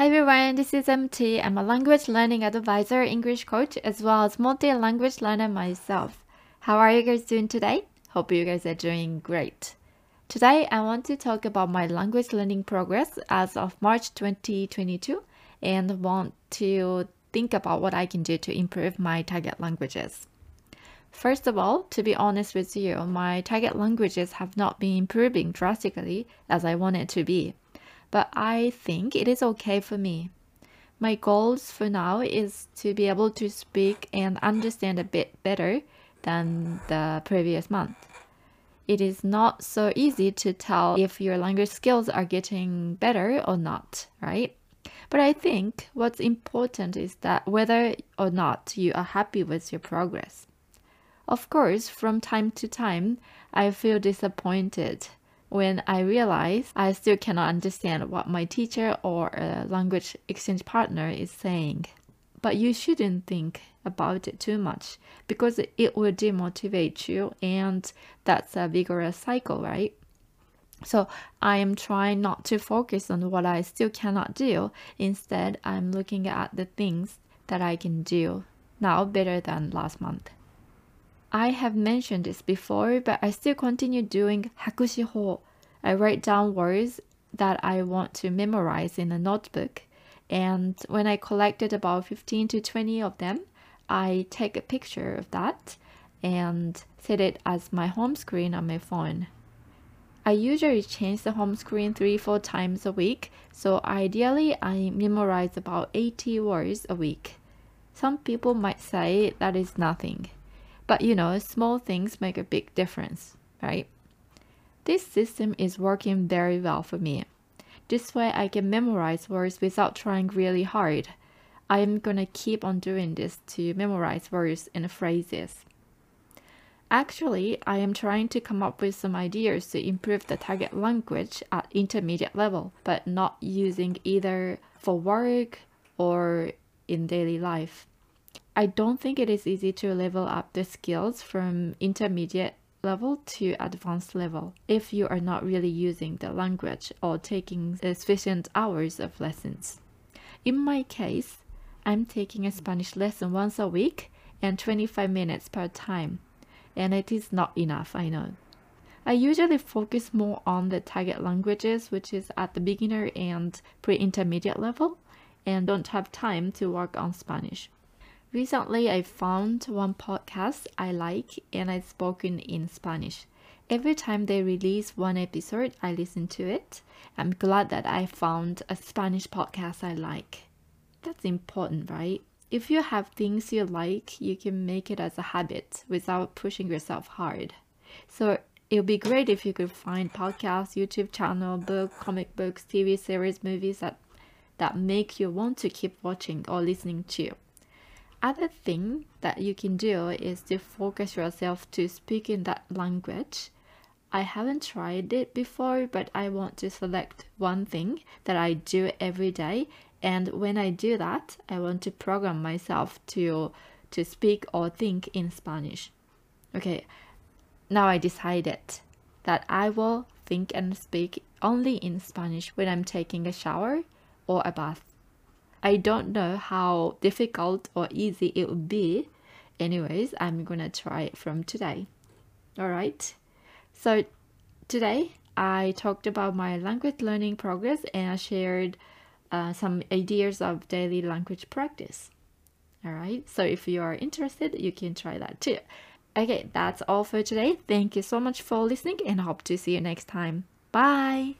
Hi everyone, this is MT. I'm a language learning advisor, English coach, as well as multi-language learner myself. How are you guys doing today? Hope you guys are doing great. Today I want to talk about my language learning progress as of March 2022 and want to think about what I can do to improve my target languages. First of all, to be honest with you, my target languages have not been improving drastically as I want it to be. But I think it is okay for me. My goals for now is to be able to speak and understand a bit better than the previous month. It is not so easy to tell if your language skills are getting better or not, right? But I think what's important is that whether or not you are happy with your progress. Of course, from time to time, I feel disappointed when I realize I still cannot understand what my teacher or a language exchange partner is saying. But you shouldn't think about it too much because it will demotivate you, and that's a vigorous cycle, right? So I am trying not to focus on what I still cannot do. Instead, I'm looking at the things that I can do now better than last month. I have mentioned this before, but I still continue doing hakushiho. I write down words that I want to memorize in a notebook, and when I collected about 15 to 20 of them, I take a picture of that and set it as my home screen on my phone. I usually change the home screen 3-4 times a week, so ideally I memorize about 80 words a week. Some people might say that is nothing. But you know, small things make a big difference, right? This system is working very well for me. This way I can memorize words without trying really hard. I am gonna keep on doing this to memorize words and phrases. Actually, I am trying to come up with some ideas to improve the target language at intermediate level, but not using either for work or in daily life. I don't think it is easy to level up the skills from intermediate level to advanced level if you are not really using the language or taking sufficient hours of lessons. In my case, I'm taking a Spanish lesson once a week and 25 minutes per time, and it is not enough, I know. I usually focus more on the target languages, which is at the beginner and pre intermediate level, and don't have time to work on Spanish. Recently, I found one podcast I like and I've spoken in Spanish. Every time they release one episode, I listen to it. I'm glad that I found a Spanish podcast I like. That's important, right? If you have things you like, you can make it as a habit without pushing yourself hard. So it would be great if you could find podcasts, YouTube channel, book, comic books, TV series, movies that that make you want to keep watching or listening to other thing that you can do is to focus yourself to speak in that language. I haven't tried it before, but I want to select one thing that I do every day. And when I do that, I want to program myself to to speak or think in Spanish. Okay, now I decided that I will think and speak only in Spanish when I'm taking a shower or a bath. I don't know how difficult or easy it would be. Anyways, I'm gonna try it from today. Alright, so today I talked about my language learning progress and I shared uh, some ideas of daily language practice. Alright, so if you are interested, you can try that too. Okay, that's all for today. Thank you so much for listening and hope to see you next time. Bye!